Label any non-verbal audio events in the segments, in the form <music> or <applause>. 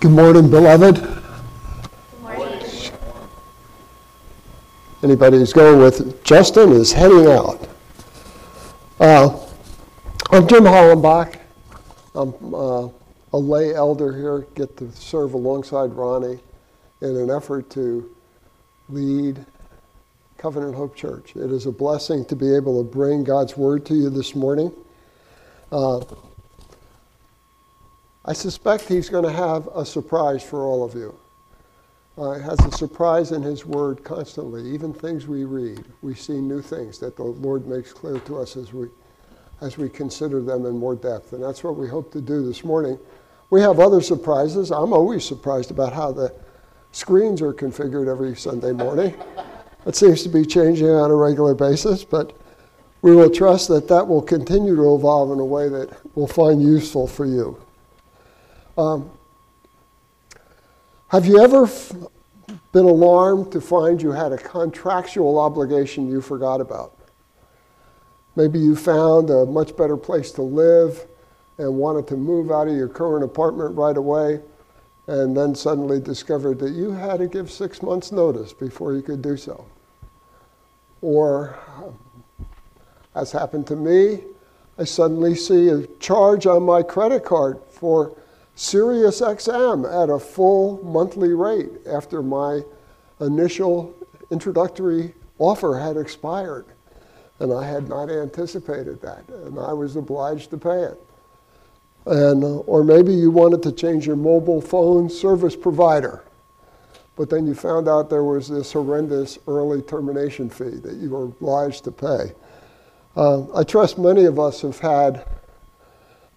Good morning, beloved. Good morning. Anybody who's going with Justin is heading out. Uh, I'm Jim Hollenbach. I'm uh, a lay elder here, get to serve alongside Ronnie in an effort to lead Covenant Hope Church. It is a blessing to be able to bring God's Word to you this morning. Uh, I suspect he's going to have a surprise for all of you. Uh, has a surprise in his word constantly. Even things we read, we see new things that the Lord makes clear to us as we, as we consider them in more depth. And that's what we hope to do this morning. We have other surprises. I'm always surprised about how the screens are configured every Sunday morning. It seems to be changing on a regular basis, but we will trust that that will continue to evolve in a way that we'll find useful for you. Um, have you ever f- been alarmed to find you had a contractual obligation you forgot about? Maybe you found a much better place to live and wanted to move out of your current apartment right away, and then suddenly discovered that you had to give six months' notice before you could do so. Or, as happened to me, I suddenly see a charge on my credit card for SiriusXM at a full monthly rate after my initial introductory offer had expired. And I had not anticipated that, and I was obliged to pay it. And, uh, or maybe you wanted to change your mobile phone service provider, but then you found out there was this horrendous early termination fee that you were obliged to pay. Uh, I trust many of us have had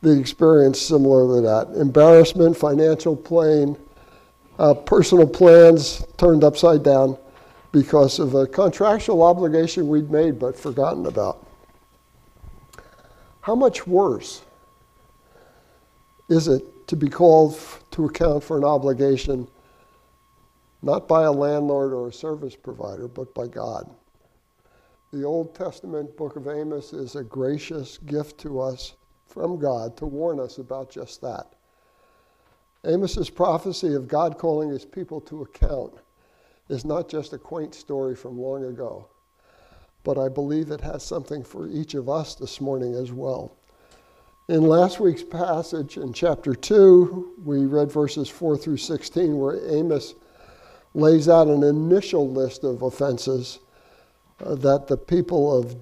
the experience similar to that. Embarrassment, financial pain, uh, personal plans turned upside down because of a contractual obligation we'd made but forgotten about. How much worse is it to be called to account for an obligation not by a landlord or a service provider, but by God? The Old Testament book of Amos is a gracious gift to us from God to warn us about just that. Amos's prophecy of God calling his people to account is not just a quaint story from long ago, but I believe it has something for each of us this morning as well. In last week's passage in chapter 2, we read verses 4 through 16, where Amos lays out an initial list of offenses uh, that the people of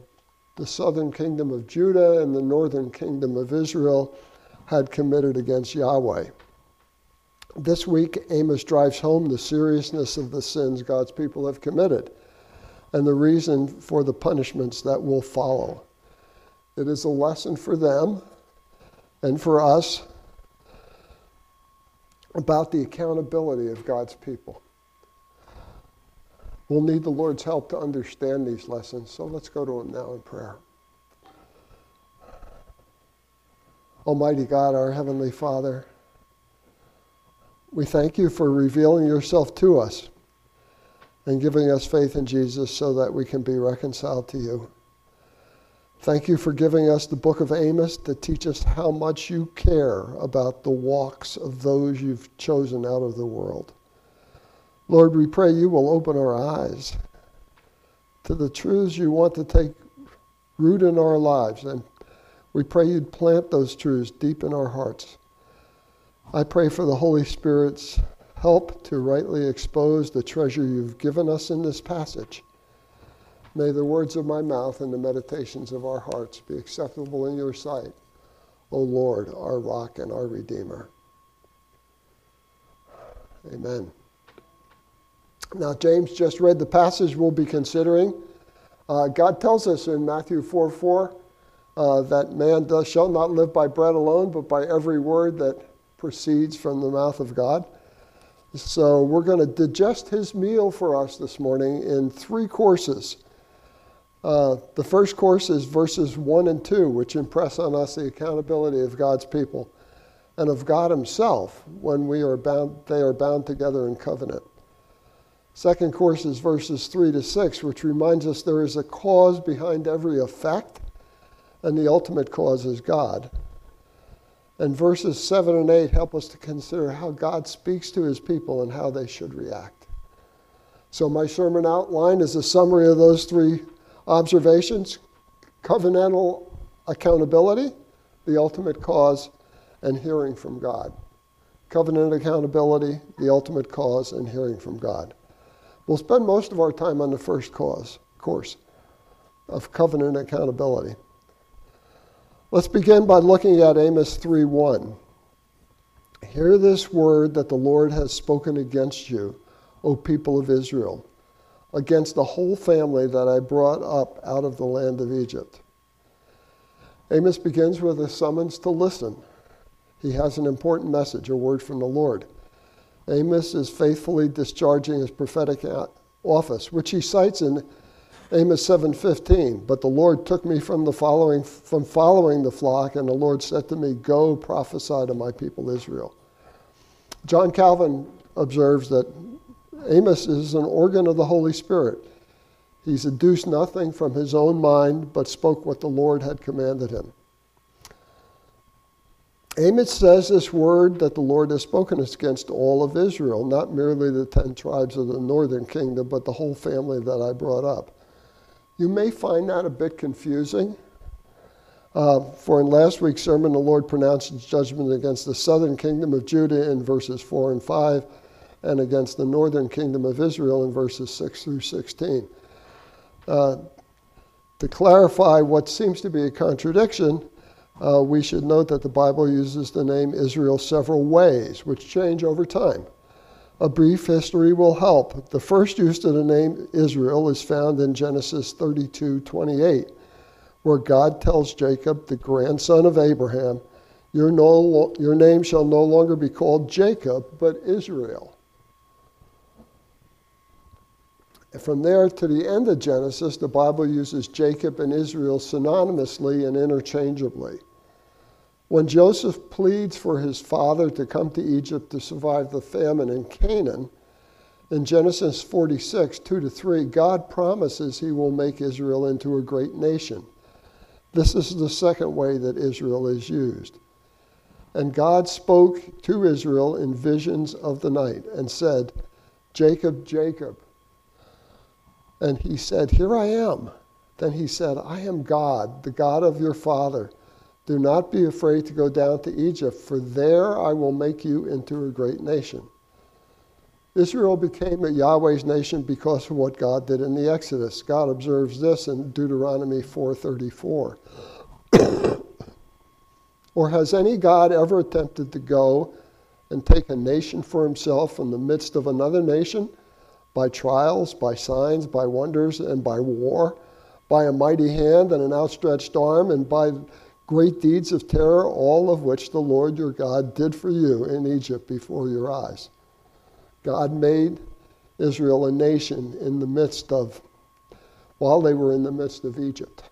the southern kingdom of Judah and the northern kingdom of Israel had committed against Yahweh. This week, Amos drives home the seriousness of the sins God's people have committed and the reason for the punishments that will follow. It is a lesson for them and for us about the accountability of God's people. We'll need the Lord's help to understand these lessons, so let's go to Him now in prayer. Almighty God, our Heavenly Father, we thank you for revealing yourself to us and giving us faith in Jesus so that we can be reconciled to you. Thank you for giving us the book of Amos to teach us how much you care about the walks of those you've chosen out of the world. Lord, we pray you will open our eyes to the truths you want to take root in our lives. And we pray you'd plant those truths deep in our hearts. I pray for the Holy Spirit's help to rightly expose the treasure you've given us in this passage. May the words of my mouth and the meditations of our hearts be acceptable in your sight, O Lord, our rock and our Redeemer. Amen. Now, James just read the passage we'll be considering. Uh, God tells us in Matthew 4 4 uh, that man does, shall not live by bread alone, but by every word that proceeds from the mouth of God. So, we're going to digest his meal for us this morning in three courses. Uh, the first course is verses 1 and 2, which impress on us the accountability of God's people and of God Himself when we are bound, they are bound together in covenant. Second course is verses 3 to 6, which reminds us there is a cause behind every effect, and the ultimate cause is God. And verses 7 and 8 help us to consider how God speaks to his people and how they should react. So, my sermon outline is a summary of those three observations covenantal accountability, the ultimate cause, and hearing from God. Covenant accountability, the ultimate cause, and hearing from God. We'll spend most of our time on the first cause, course, of covenant accountability. Let's begin by looking at Amos 3:1. Hear this word that the Lord has spoken against you, O people of Israel, against the whole family that I brought up out of the land of Egypt. Amos begins with a summons to listen. He has an important message, a word from the Lord. Amos is faithfully discharging his prophetic office, which he cites in Amos 7:15, but the Lord took me from the following from following the flock and the Lord said to me, "Go prophesy to my people Israel." John Calvin observes that Amos is an organ of the Holy Spirit. He's adduced nothing from his own mind, but spoke what the Lord had commanded him. Amos says this word that the Lord has spoken is against all of Israel, not merely the ten tribes of the northern kingdom, but the whole family that I brought up. You may find that a bit confusing. Uh, for in last week's sermon, the Lord pronounced judgment against the southern kingdom of Judah in verses 4 and 5, and against the northern kingdom of Israel in verses 6 through 16. Uh, to clarify what seems to be a contradiction, uh, we should note that the Bible uses the name Israel several ways, which change over time a brief history will help. The first use of the name Israel is found in Genesis 32 28, where God tells Jacob, the grandson of Abraham, your, no, your name shall no longer be called Jacob, but Israel. From there to the end of Genesis, the Bible uses Jacob and Israel synonymously and interchangeably. When Joseph pleads for his father to come to Egypt to survive the famine in Canaan, in Genesis 46, 2 to 3, God promises he will make Israel into a great nation. This is the second way that Israel is used. And God spoke to Israel in visions of the night and said, Jacob, Jacob. And he said, Here I am. Then he said, I am God, the God of your father. Do not be afraid to go down to Egypt, for there I will make you into a great nation. Israel became a Yahweh's nation because of what God did in the Exodus. God observes this in Deuteronomy 4:34. <coughs> or has any God ever attempted to go and take a nation for himself in the midst of another nation by trials, by signs, by wonders, and by war, by a mighty hand and an outstretched arm, and by great deeds of terror, all of which the Lord your God did for you in Egypt before your eyes. God made Israel a nation in the midst of, while they were in the midst of Egypt.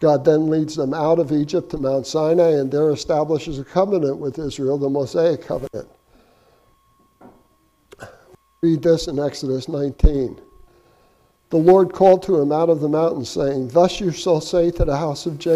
God then leads them out of Egypt to Mount Sinai and there establishes a covenant with Israel, the Mosaic covenant. Read this in Exodus 19. The Lord called to him out of the mountain, saying, Thus you shall say to the house of Jacob,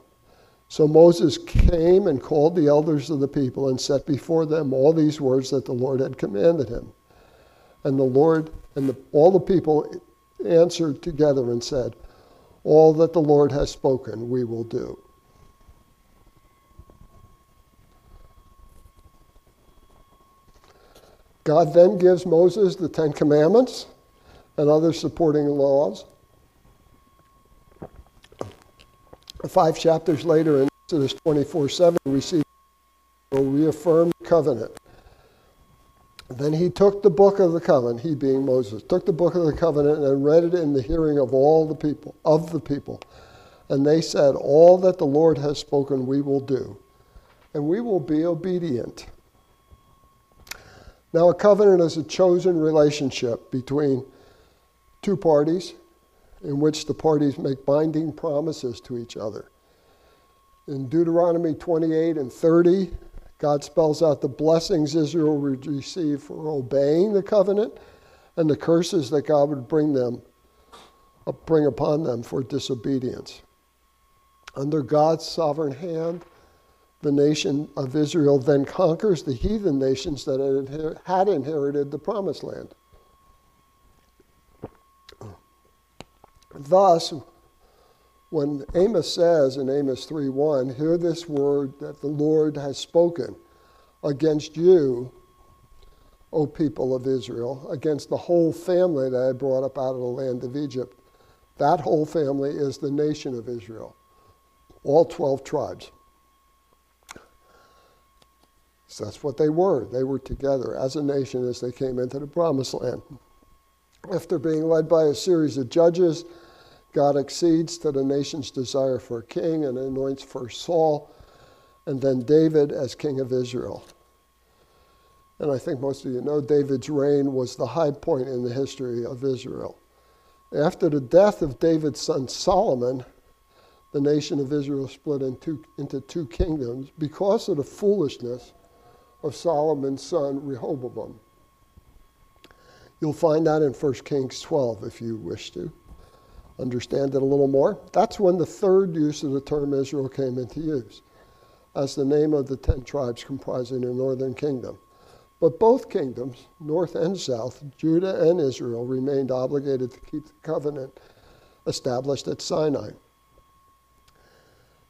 So Moses came and called the elders of the people and set before them all these words that the Lord had commanded him. And the Lord and the, all the people answered together and said, All that the Lord has spoken, we will do. God then gives Moses the Ten Commandments and other supporting laws. Five chapters later in Exodus 24 7, we see will reaffirm the covenant. Then he took the book of the covenant, he being Moses, took the book of the covenant and read it in the hearing of all the people, of the people. And they said, All that the Lord has spoken we will do. and we will be obedient. Now, a covenant is a chosen relationship between two parties in which the parties make binding promises to each other. In Deuteronomy 28 and 30, God spells out the blessings Israel would receive for obeying the covenant and the curses that God would bring them uh, bring upon them for disobedience. Under God's sovereign hand, the nation of Israel then conquers the heathen nations that had inherited the promised land. Thus, when Amos says in Amos 3:1, hear this word that the Lord has spoken against you, O people of Israel, against the whole family that I brought up out of the land of Egypt. That whole family is the nation of Israel, all 12 tribes. So that's what they were. They were together as a nation as they came into the promised land. After being led by a series of judges, God accedes to the nation's desire for a king and anoints first Saul and then David as king of Israel. And I think most of you know David's reign was the high point in the history of Israel. After the death of David's son Solomon, the nation of Israel split into, into two kingdoms because of the foolishness of Solomon's son Rehoboam. You'll find that in 1 Kings 12 if you wish to understand it a little more. That's when the third use of the term Israel came into use, as the name of the ten tribes comprising the northern kingdom. But both kingdoms, north and south, Judah and Israel, remained obligated to keep the covenant established at Sinai.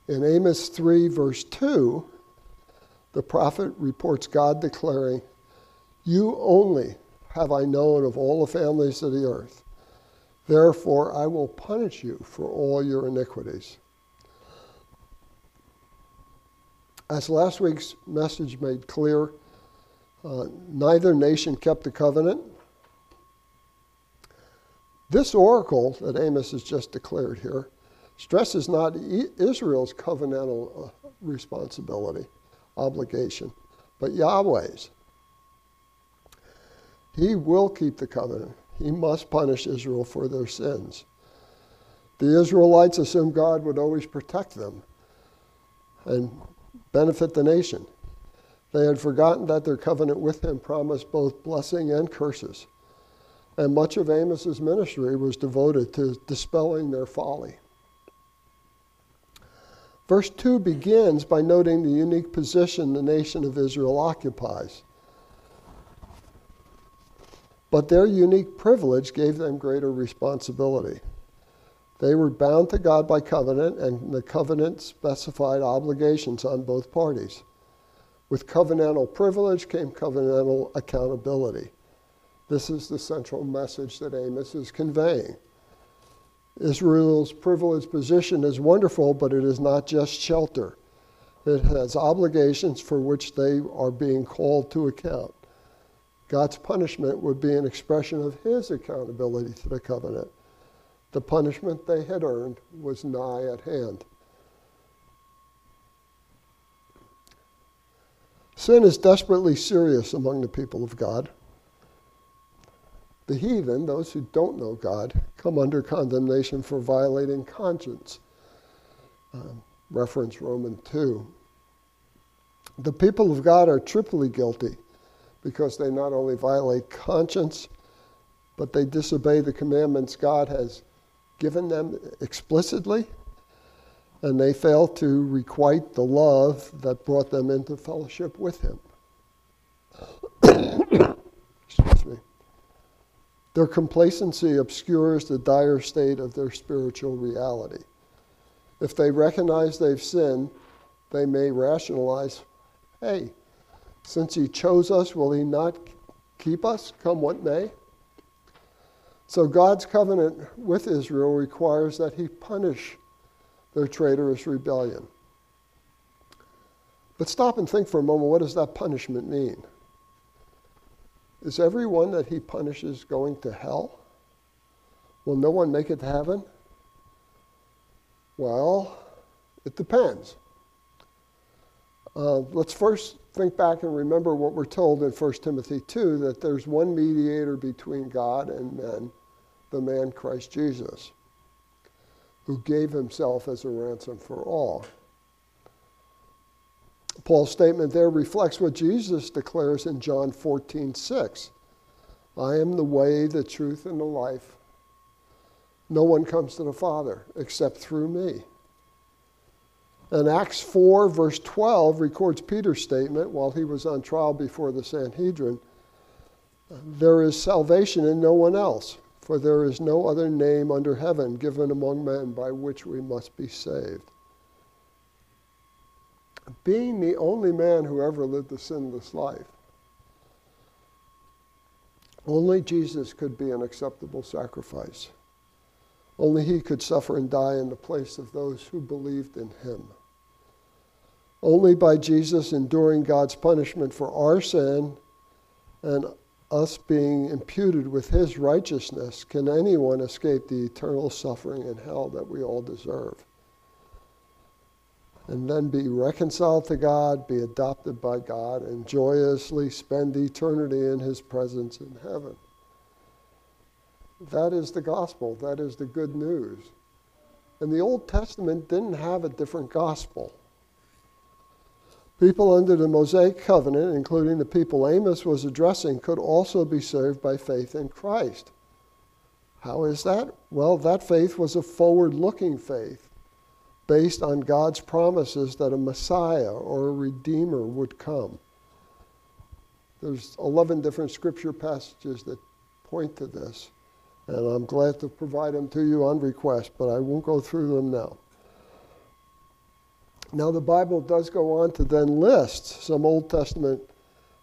In Amos 3, verse 2, the prophet reports God declaring, You only have I known of all the families of the earth. Therefore, I will punish you for all your iniquities. As last week's message made clear, uh, neither nation kept the covenant. This oracle that Amos has just declared here stresses not Israel's covenantal uh, responsibility obligation, but Yahweh's. He will keep the covenant. He must punish Israel for their sins. The Israelites assumed God would always protect them and benefit the nation. They had forgotten that their covenant with him promised both blessing and curses. And much of Amos's ministry was devoted to dispelling their folly. Verse 2 begins by noting the unique position the nation of Israel occupies. But their unique privilege gave them greater responsibility. They were bound to God by covenant, and the covenant specified obligations on both parties. With covenantal privilege came covenantal accountability. This is the central message that Amos is conveying. Israel's privileged position is wonderful, but it is not just shelter. It has obligations for which they are being called to account. God's punishment would be an expression of his accountability to the covenant. The punishment they had earned was nigh at hand. Sin is desperately serious among the people of God. The heathen, those who don't know God, come under condemnation for violating conscience. Um, reference Romans 2. The people of God are triply guilty because they not only violate conscience, but they disobey the commandments God has given them explicitly, and they fail to requite the love that brought them into fellowship with Him. <coughs> Excuse me. Their complacency obscures the dire state of their spiritual reality. If they recognize they've sinned, they may rationalize hey, since He chose us, will He not keep us, come what may? So God's covenant with Israel requires that He punish their traitorous rebellion. But stop and think for a moment what does that punishment mean? Is everyone that he punishes going to hell? Will no one make it to heaven? Well, it depends. Uh, let's first think back and remember what we're told in 1 Timothy 2 that there's one mediator between God and men, the man Christ Jesus, who gave himself as a ransom for all. Paul's statement there reflects what Jesus declares in John 14 6. I am the way, the truth, and the life. No one comes to the Father except through me. And Acts 4, verse 12, records Peter's statement while he was on trial before the Sanhedrin There is salvation in no one else, for there is no other name under heaven given among men by which we must be saved. Being the only man who ever lived a sinless life, only Jesus could be an acceptable sacrifice. Only he could suffer and die in the place of those who believed in him. Only by Jesus enduring God's punishment for our sin and us being imputed with his righteousness can anyone escape the eternal suffering and hell that we all deserve. And then be reconciled to God, be adopted by God, and joyously spend eternity in his presence in heaven. That is the gospel. That is the good news. And the Old Testament didn't have a different gospel. People under the Mosaic covenant, including the people Amos was addressing, could also be saved by faith in Christ. How is that? Well, that faith was a forward looking faith based on God's promises that a Messiah or a Redeemer would come. There's 11 different scripture passages that point to this, and I'm glad to provide them to you on request, but I won't go through them now. Now, the Bible does go on to then list some Old Testament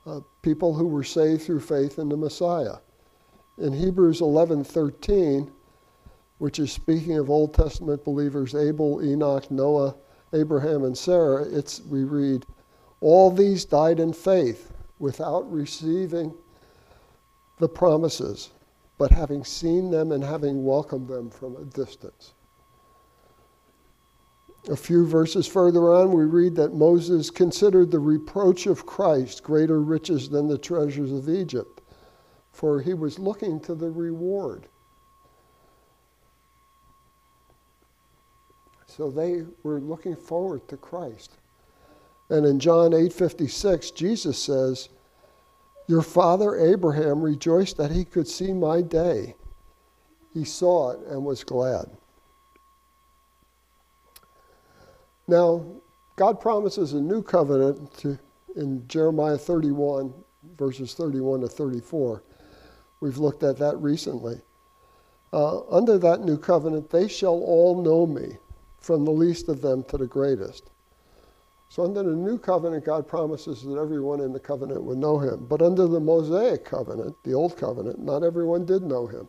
uh, people who were saved through faith in the Messiah. In Hebrews 11:13, which is speaking of Old Testament believers Abel, Enoch, Noah, Abraham, and Sarah, it's, we read, All these died in faith without receiving the promises, but having seen them and having welcomed them from a distance. A few verses further on, we read that Moses considered the reproach of Christ greater riches than the treasures of Egypt, for he was looking to the reward. So they were looking forward to Christ. And in John 8:56, Jesus says, "Your father Abraham rejoiced that he could see my day. He saw it and was glad." Now, God promises a new covenant to, in Jeremiah 31, verses 31 to 34. We've looked at that recently. Uh, under that new covenant, they shall all know me, from the least of them to the greatest. So, under the new covenant, God promises that everyone in the covenant would know him. But under the Mosaic covenant, the old covenant, not everyone did know him.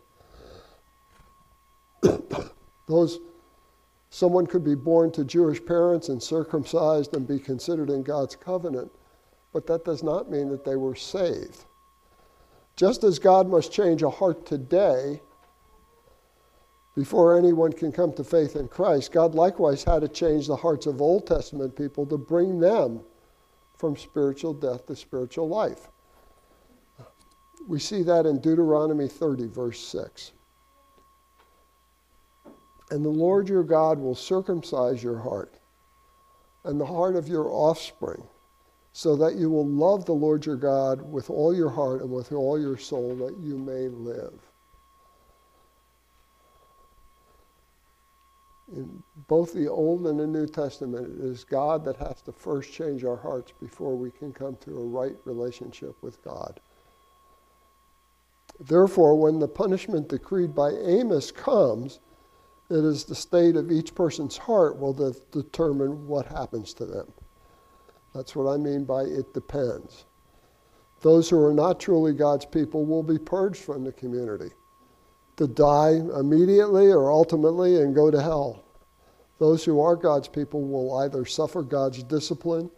<coughs> Those Someone could be born to Jewish parents and circumcised and be considered in God's covenant, but that does not mean that they were saved. Just as God must change a heart today before anyone can come to faith in Christ, God likewise had to change the hearts of Old Testament people to bring them from spiritual death to spiritual life. We see that in Deuteronomy 30, verse 6. And the Lord your God will circumcise your heart and the heart of your offspring, so that you will love the Lord your God with all your heart and with all your soul, that you may live. In both the Old and the New Testament, it is God that has to first change our hearts before we can come to a right relationship with God. Therefore, when the punishment decreed by Amos comes, it is the state of each person's heart will de- determine what happens to them. That's what I mean by it depends. Those who are not truly God's people will be purged from the community to die immediately or ultimately and go to hell. Those who are God's people will either suffer God's discipline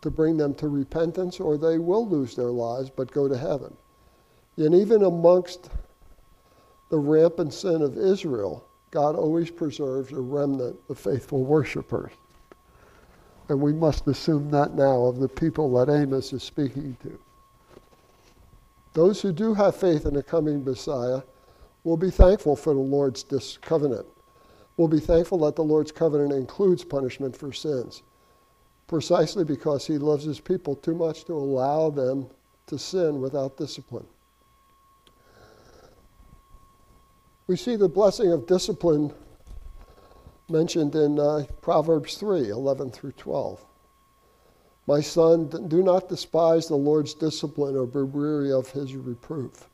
to bring them to repentance or they will lose their lives but go to heaven. And even amongst the rampant sin of Israel, God always preserves a remnant of faithful worshipers. And we must assume that now of the people that Amos is speaking to. Those who do have faith in a coming Messiah will be thankful for the Lord's covenant. Will be thankful that the Lord's covenant includes punishment for sins, precisely because he loves his people too much to allow them to sin without discipline. We see the blessing of discipline mentioned in uh, Proverbs 3 11 through 12. My son, do not despise the Lord's discipline or be weary of his reproof.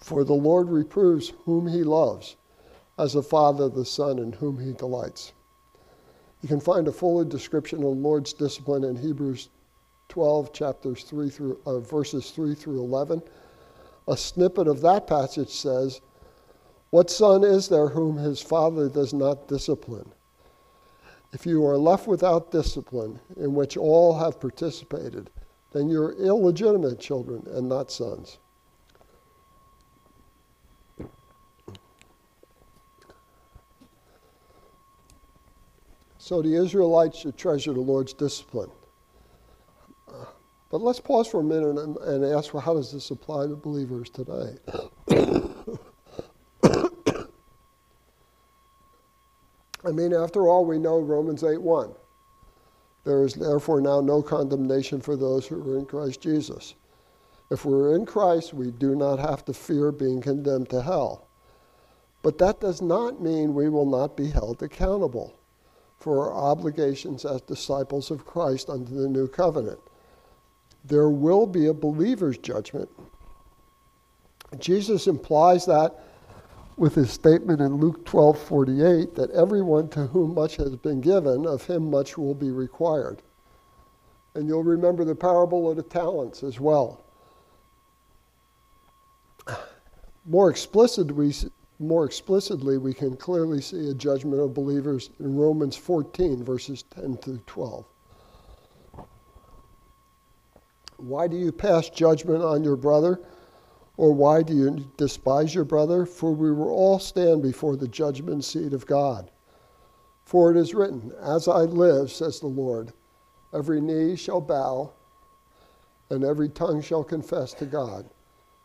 For the Lord reproves whom he loves, as a father the son in whom he delights. You can find a fuller description of the Lord's discipline in Hebrews 12, chapters 3 through, uh, verses 3 through 11. A snippet of that passage says, What son is there whom his father does not discipline? If you are left without discipline, in which all have participated, then you're illegitimate children and not sons. So the Israelites should treasure the Lord's discipline. But let's pause for a minute and, ask well, how does this apply to believers today? <coughs> I mean, after all, we know Romans 8 1. There is therefore now no condemnation for those who are in Christ Jesus. If we're in Christ, we do not have to fear being condemned to hell. But that does not mean we will not be held accountable for our obligations as disciples of Christ under the new covenant. There will be a believer's judgment. Jesus implies that with his statement in Luke 12:48 that everyone to whom much has been given of him much will be required. And you'll remember the parable of the talents as well. More more explicitly, we can clearly see a judgment of believers in Romans 14, verses 10 through 12. Why do you pass judgment on your brother? Or why do you despise your brother? For we will all stand before the judgment seat of God. For it is written, As I live, says the Lord, every knee shall bow, and every tongue shall confess to God.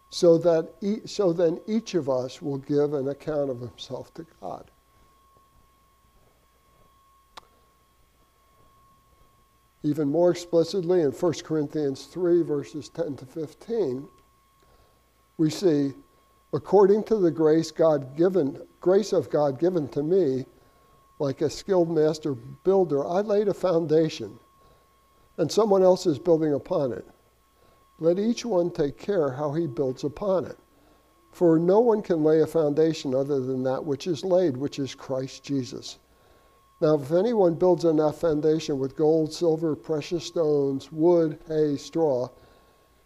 So that e- so then each of us will give an account of himself to God. Even more explicitly in 1 Corinthians 3, verses 10 to 15, we see, according to the grace God given, grace of God given to me, like a skilled master builder, I laid a foundation, and someone else is building upon it. Let each one take care how he builds upon it. For no one can lay a foundation other than that which is laid, which is Christ Jesus. Now, if anyone builds on that foundation with gold, silver, precious stones, wood, hay, straw,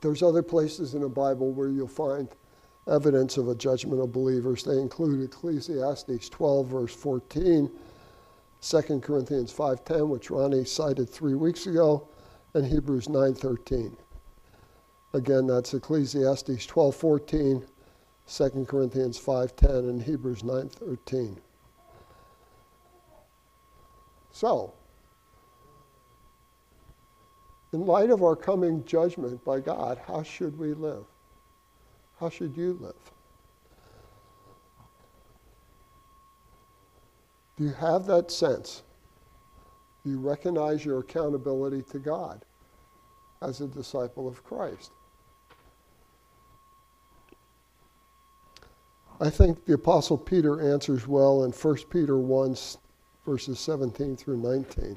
There's other places in the Bible where you'll find evidence of a judgment of believers. They include Ecclesiastes 12, verse 14, 2 Corinthians 5.10, which Ronnie cited three weeks ago, and Hebrews 9.13. Again, that's Ecclesiastes 12.14, 2 Corinthians 5.10, and Hebrews 9.13. So, in light of our coming judgment by God, how should we live? How should you live? Do you have that sense? Do you recognize your accountability to God as a disciple of Christ? I think the Apostle Peter answers well in 1 Peter 1, verses 17 through 19.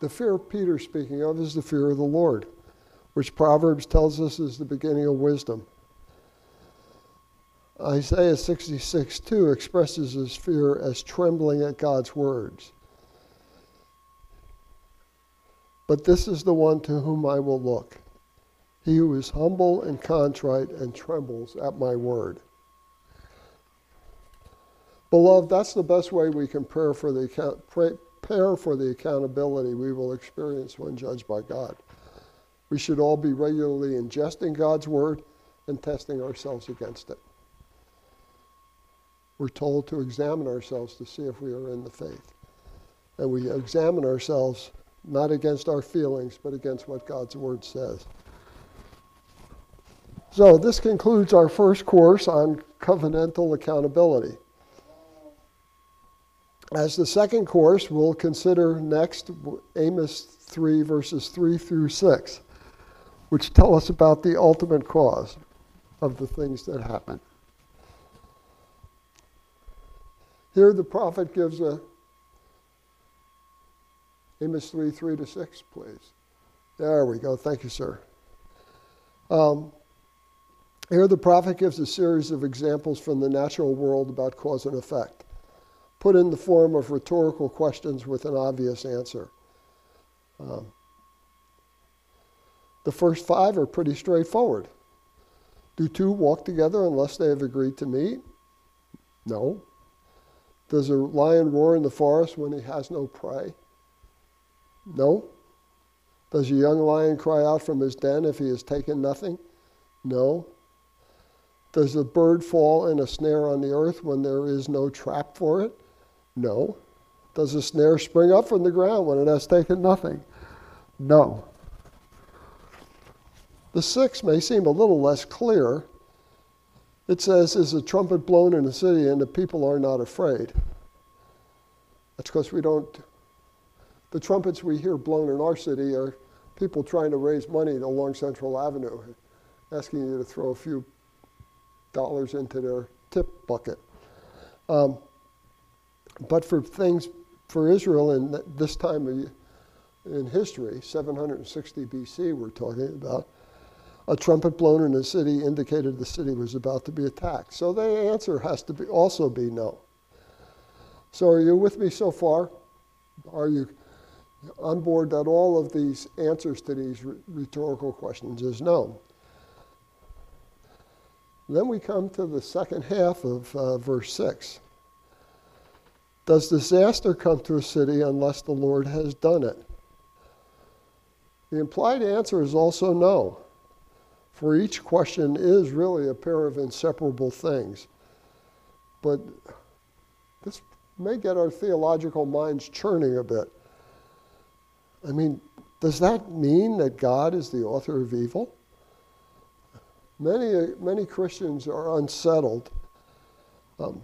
The fear Peter speaking of is the fear of the Lord, which Proverbs tells us is the beginning of wisdom. Isaiah 66 2 expresses his fear as trembling at God's words. But this is the one to whom I will look, he who is humble and contrite and trembles at my word. Beloved, that's the best way we can pray for the account, prepare for the accountability we will experience when judged by God. We should all be regularly ingesting God's word and testing ourselves against it we're told to examine ourselves to see if we are in the faith. And we examine ourselves not against our feelings, but against what God's Word says. So, this concludes our first course on covenantal accountability. As the second course, we'll consider next Amos 3, verses 3 through 6, which tell us about the ultimate cause of the things that happen. Here the prophet gives a Amos 3 3 to 6, please. There we go. Thank you, sir. Um, here the prophet gives a series of examples from the natural world about cause and effect, put in the form of rhetorical questions with an obvious answer. Um, the first five are pretty straightforward. Do two walk together unless they have agreed to meet? No. Does a lion roar in the forest when he has no prey? No. Does a young lion cry out from his den if he has taken nothing? No. Does a bird fall in a snare on the earth when there is no trap for it? No. Does a snare spring up from the ground when it has taken nothing? No. The six may seem a little less clear, it says, Is a trumpet blown in a city and the people are not afraid? That's because we don't, the trumpets we hear blown in our city are people trying to raise money along Central Avenue, asking you to throw a few dollars into their tip bucket. Um, but for things, for Israel in this time of, in history, 760 BC, we're talking about, a trumpet blown in a city indicated the city was about to be attacked. So the answer has to be also be no. So are you with me so far? Are you on board that all of these answers to these rhetorical questions is no? Then we come to the second half of uh, verse 6. Does disaster come to a city unless the Lord has done it? The implied answer is also no for each question is really a pair of inseparable things. But this may get our theological minds churning a bit. I mean, does that mean that God is the author of evil? Many, many Christians are unsettled um,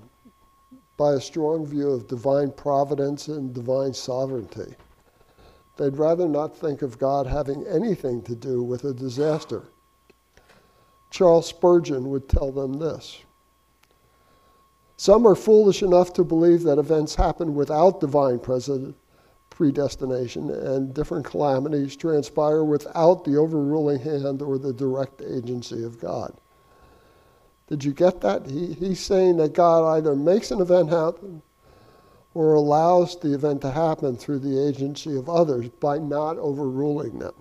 by a strong view of divine providence and divine sovereignty. They'd rather not think of God having anything to do with a disaster. Charles Spurgeon would tell them this Some are foolish enough to believe that events happen without divine predestination and different calamities transpire without the overruling hand or the direct agency of God. Did you get that? He, he's saying that God either makes an event happen or allows the event to happen through the agency of others by not overruling them.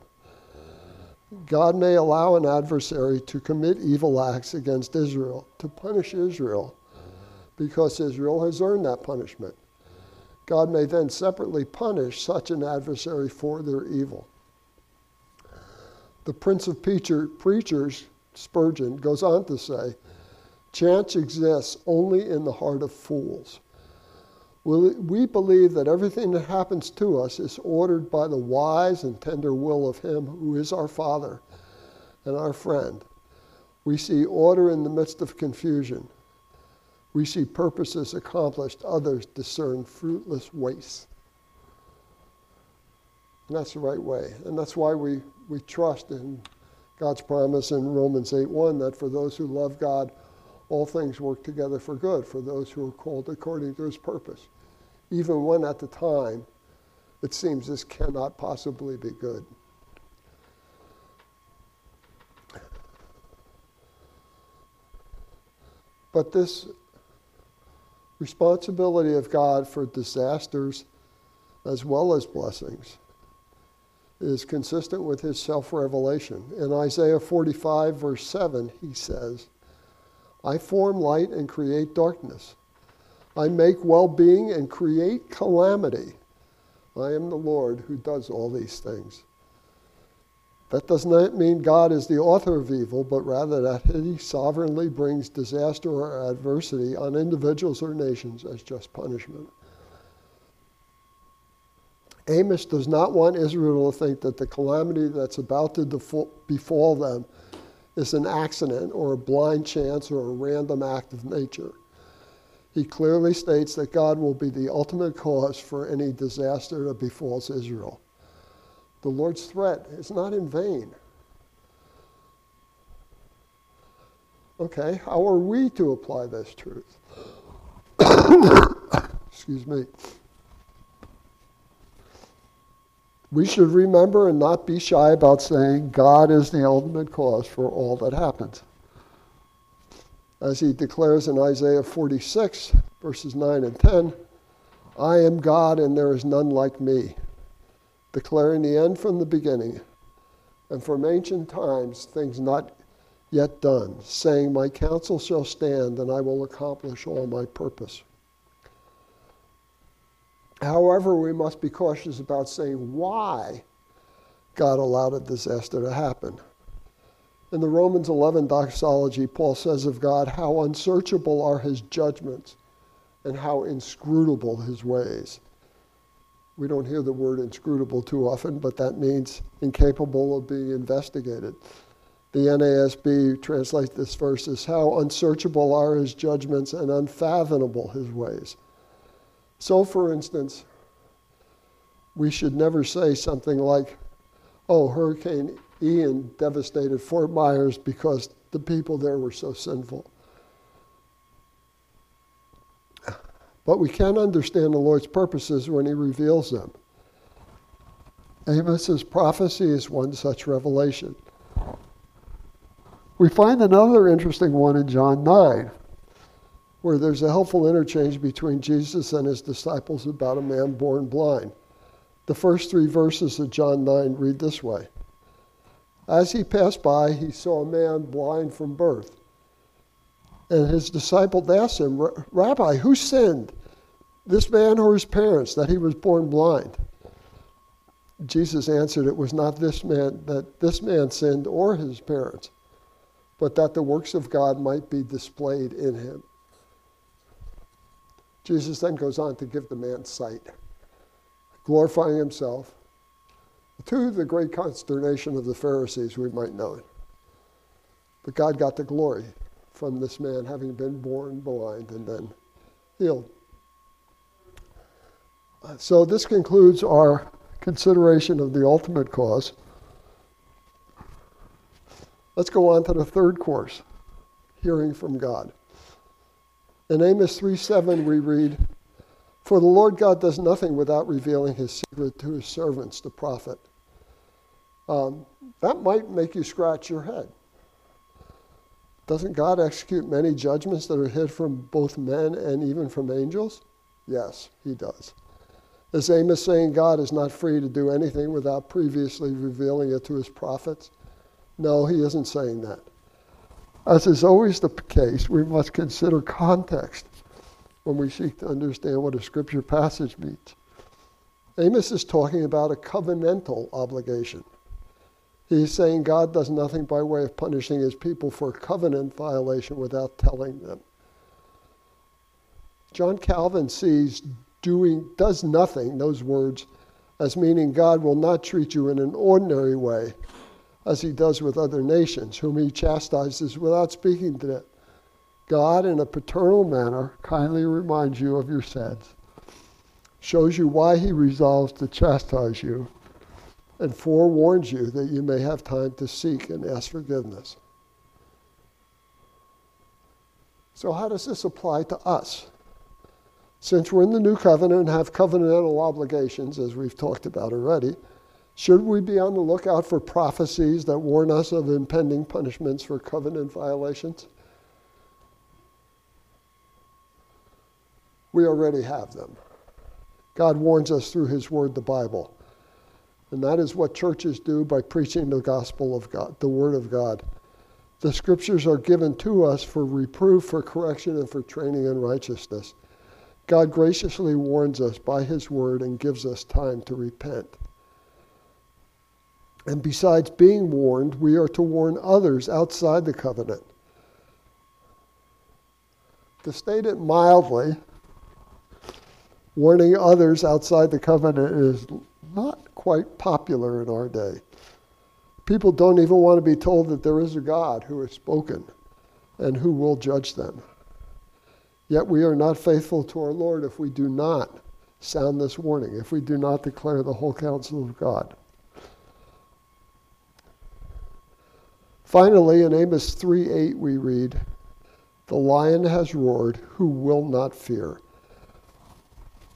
God may allow an adversary to commit evil acts against Israel, to punish Israel, because Israel has earned that punishment. God may then separately punish such an adversary for their evil. The Prince of Preachers, Spurgeon, goes on to say, Chance exists only in the heart of fools. We believe that everything that happens to us is ordered by the wise and tender will of Him who is our Father and our friend. We see order in the midst of confusion. We see purposes accomplished, others discern fruitless waste. And that's the right way. And that's why we, we trust in God's promise in Romans 8 1 that for those who love God, all things work together for good, for those who are called according to his purpose. Even when at the time it seems this cannot possibly be good. But this responsibility of God for disasters as well as blessings is consistent with his self revelation. In Isaiah 45, verse 7, he says, I form light and create darkness. I make well being and create calamity. I am the Lord who does all these things. That does not mean God is the author of evil, but rather that he sovereignly brings disaster or adversity on individuals or nations as just punishment. Amos does not want Israel to think that the calamity that's about to befall them is an accident or a blind chance or a random act of nature. He clearly states that God will be the ultimate cause for any disaster that befalls Israel. The Lord's threat is not in vain. Okay, how are we to apply this truth? <coughs> Excuse me. We should remember and not be shy about saying God is the ultimate cause for all that happens. As he declares in Isaiah 46, verses 9 and 10, I am God and there is none like me declaring the end from the beginning, and from ancient times things not yet done, saying, My counsel shall stand, and I will accomplish all my purpose. However, we must be cautious about saying why God allowed a disaster to happen. In the Romans 11 doxology, Paul says of God, How unsearchable are his judgments, and how inscrutable his ways. We don't hear the word inscrutable too often, but that means incapable of being investigated. The NASB translates this verse as how unsearchable are his judgments and unfathomable his ways. So, for instance, we should never say something like, oh, Hurricane Ian devastated Fort Myers because the people there were so sinful. But we can understand the Lord's purposes when He reveals them. Amos's prophecy is one such revelation. We find another interesting one in John 9, where there's a helpful interchange between Jesus and his disciples about a man born blind. The first three verses of John 9 read this way As he passed by, he saw a man blind from birth. And his disciples asked him, Rabbi, who sinned, this man or his parents, that he was born blind? Jesus answered, It was not this man that this man sinned or his parents, but that the works of God might be displayed in him. Jesus then goes on to give the man sight, glorifying himself, to the great consternation of the Pharisees, we might know it. But God got the glory from this man having been born blind and then healed. So this concludes our consideration of the ultimate cause. Let's go on to the third course, hearing from God. In Amos 3:7 we read, "For the Lord God does nothing without revealing his secret to his servants, the prophet." Um, that might make you scratch your head. Doesn't God execute many judgments that are hid from both men and even from angels? Yes, he does. Is Amos saying God is not free to do anything without previously revealing it to his prophets? No, he isn't saying that. As is always the case, we must consider context when we seek to understand what a scripture passage means. Amos is talking about a covenantal obligation. He's saying God does nothing by way of punishing his people for covenant violation without telling them. John Calvin sees doing does nothing, those words, as meaning God will not treat you in an ordinary way, as he does with other nations, whom he chastises without speaking to them. God, in a paternal manner, kindly reminds you of your sins, shows you why he resolves to chastise you, and forewarns you that you may have time to seek and ask forgiveness. So, how does this apply to us? Since we're in the new covenant and have covenantal obligations, as we've talked about already, should we be on the lookout for prophecies that warn us of impending punishments for covenant violations? We already have them. God warns us through His Word, the Bible. And that is what churches do by preaching the gospel of God, the Word of God. The scriptures are given to us for reproof, for correction, and for training in righteousness. God graciously warns us by His Word and gives us time to repent. And besides being warned, we are to warn others outside the covenant. To state it mildly, warning others outside the covenant is not quite popular in our day. People don't even want to be told that there is a God who has spoken and who will judge them. Yet we are not faithful to our Lord if we do not sound this warning, if we do not declare the whole counsel of God. Finally, in Amos 3 8, we read, The lion has roared, who will not fear?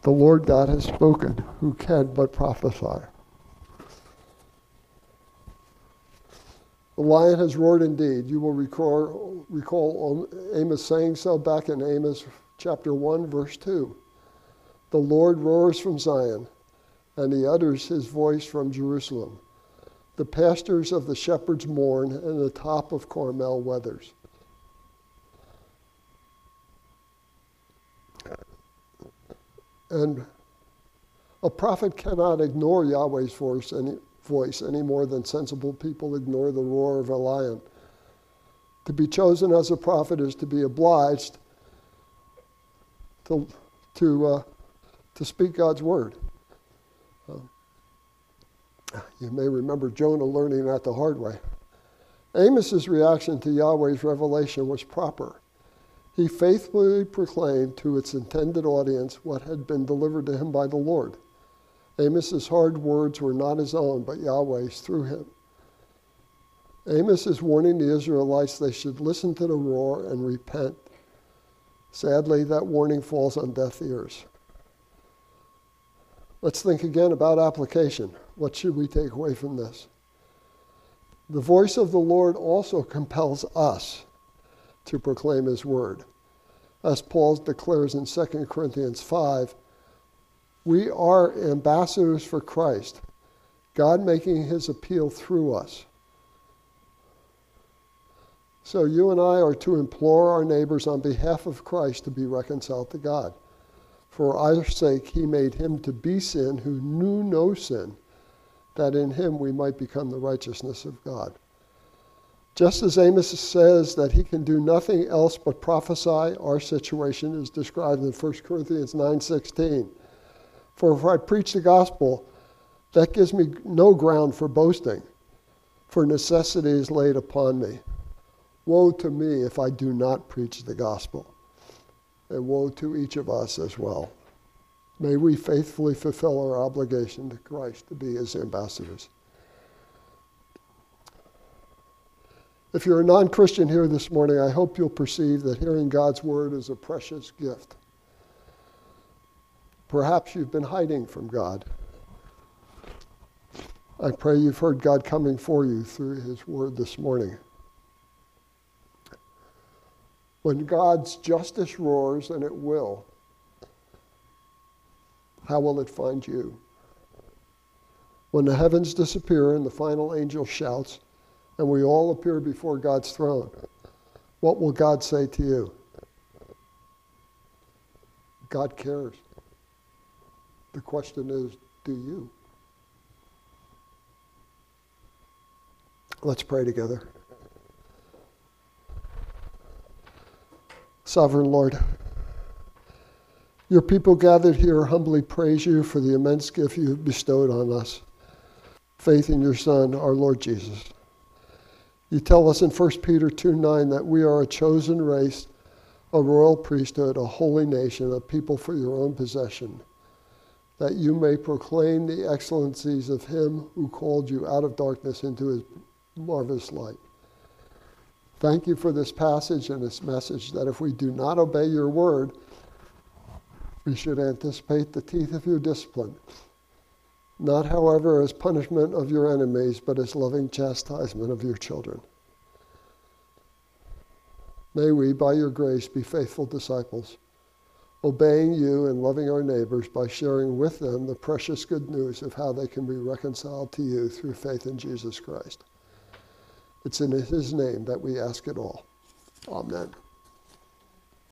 The Lord God has spoken, who can but prophesy? The lion has roared indeed. You will recall, recall Amos saying so back in Amos chapter 1, verse 2. The Lord roars from Zion, and he utters his voice from Jerusalem. The pastures of the shepherds mourn, and the top of Carmel weathers. And a prophet cannot ignore Yahweh's voice any, voice any more than sensible people ignore the roar of a lion. To be chosen as a prophet is to be obliged to, to, uh, to speak God's word. You may remember Jonah learning that the hard way. Amos's reaction to Yahweh's revelation was proper. He faithfully proclaimed to its intended audience what had been delivered to him by the Lord. Amos's hard words were not his own, but Yahweh's through him. Amos is warning the Israelites they should listen to the roar and repent. Sadly, that warning falls on deaf ears. Let's think again about application. What should we take away from this? The voice of the Lord also compels us to proclaim his word. As Paul declares in 2 Corinthians 5, we are ambassadors for Christ, God making his appeal through us. So you and I are to implore our neighbors on behalf of Christ to be reconciled to God. For our sake, he made him to be sin who knew no sin, that in him we might become the righteousness of God. Just as Amos says that he can do nothing else but prophesy, our situation is described in 1 Corinthians 9:16. For if I preach the gospel, that gives me no ground for boasting, for necessity is laid upon me. Woe to me if I do not preach the gospel and woe to each of us as well. May we faithfully fulfill our obligation to Christ to be his ambassadors. If you're a non Christian here this morning, I hope you'll perceive that hearing God's word is a precious gift. Perhaps you've been hiding from God. I pray you've heard God coming for you through his word this morning. When God's justice roars, and it will, how will it find you? When the heavens disappear and the final angel shouts, and we all appear before God's throne, what will God say to you? God cares. The question is, do you? Let's pray together. Sovereign Lord, your people gathered here humbly praise you for the immense gift you have bestowed on us faith in your Son, our Lord Jesus. You tell us in 1 Peter 2 9 that we are a chosen race, a royal priesthood, a holy nation, a people for your own possession. that you may proclaim the excellencies of him who called you out of darkness into his marvelous light. Thank you for this passage and this message that if we do not obey your word, we should anticipate the teeth of your discipline. Not, however, as punishment of your enemies, but as loving chastisement of your children. May we, by your grace, be faithful disciples, obeying you and loving our neighbors by sharing with them the precious good news of how they can be reconciled to you through faith in Jesus Christ. It's in his name that we ask it all. Amen.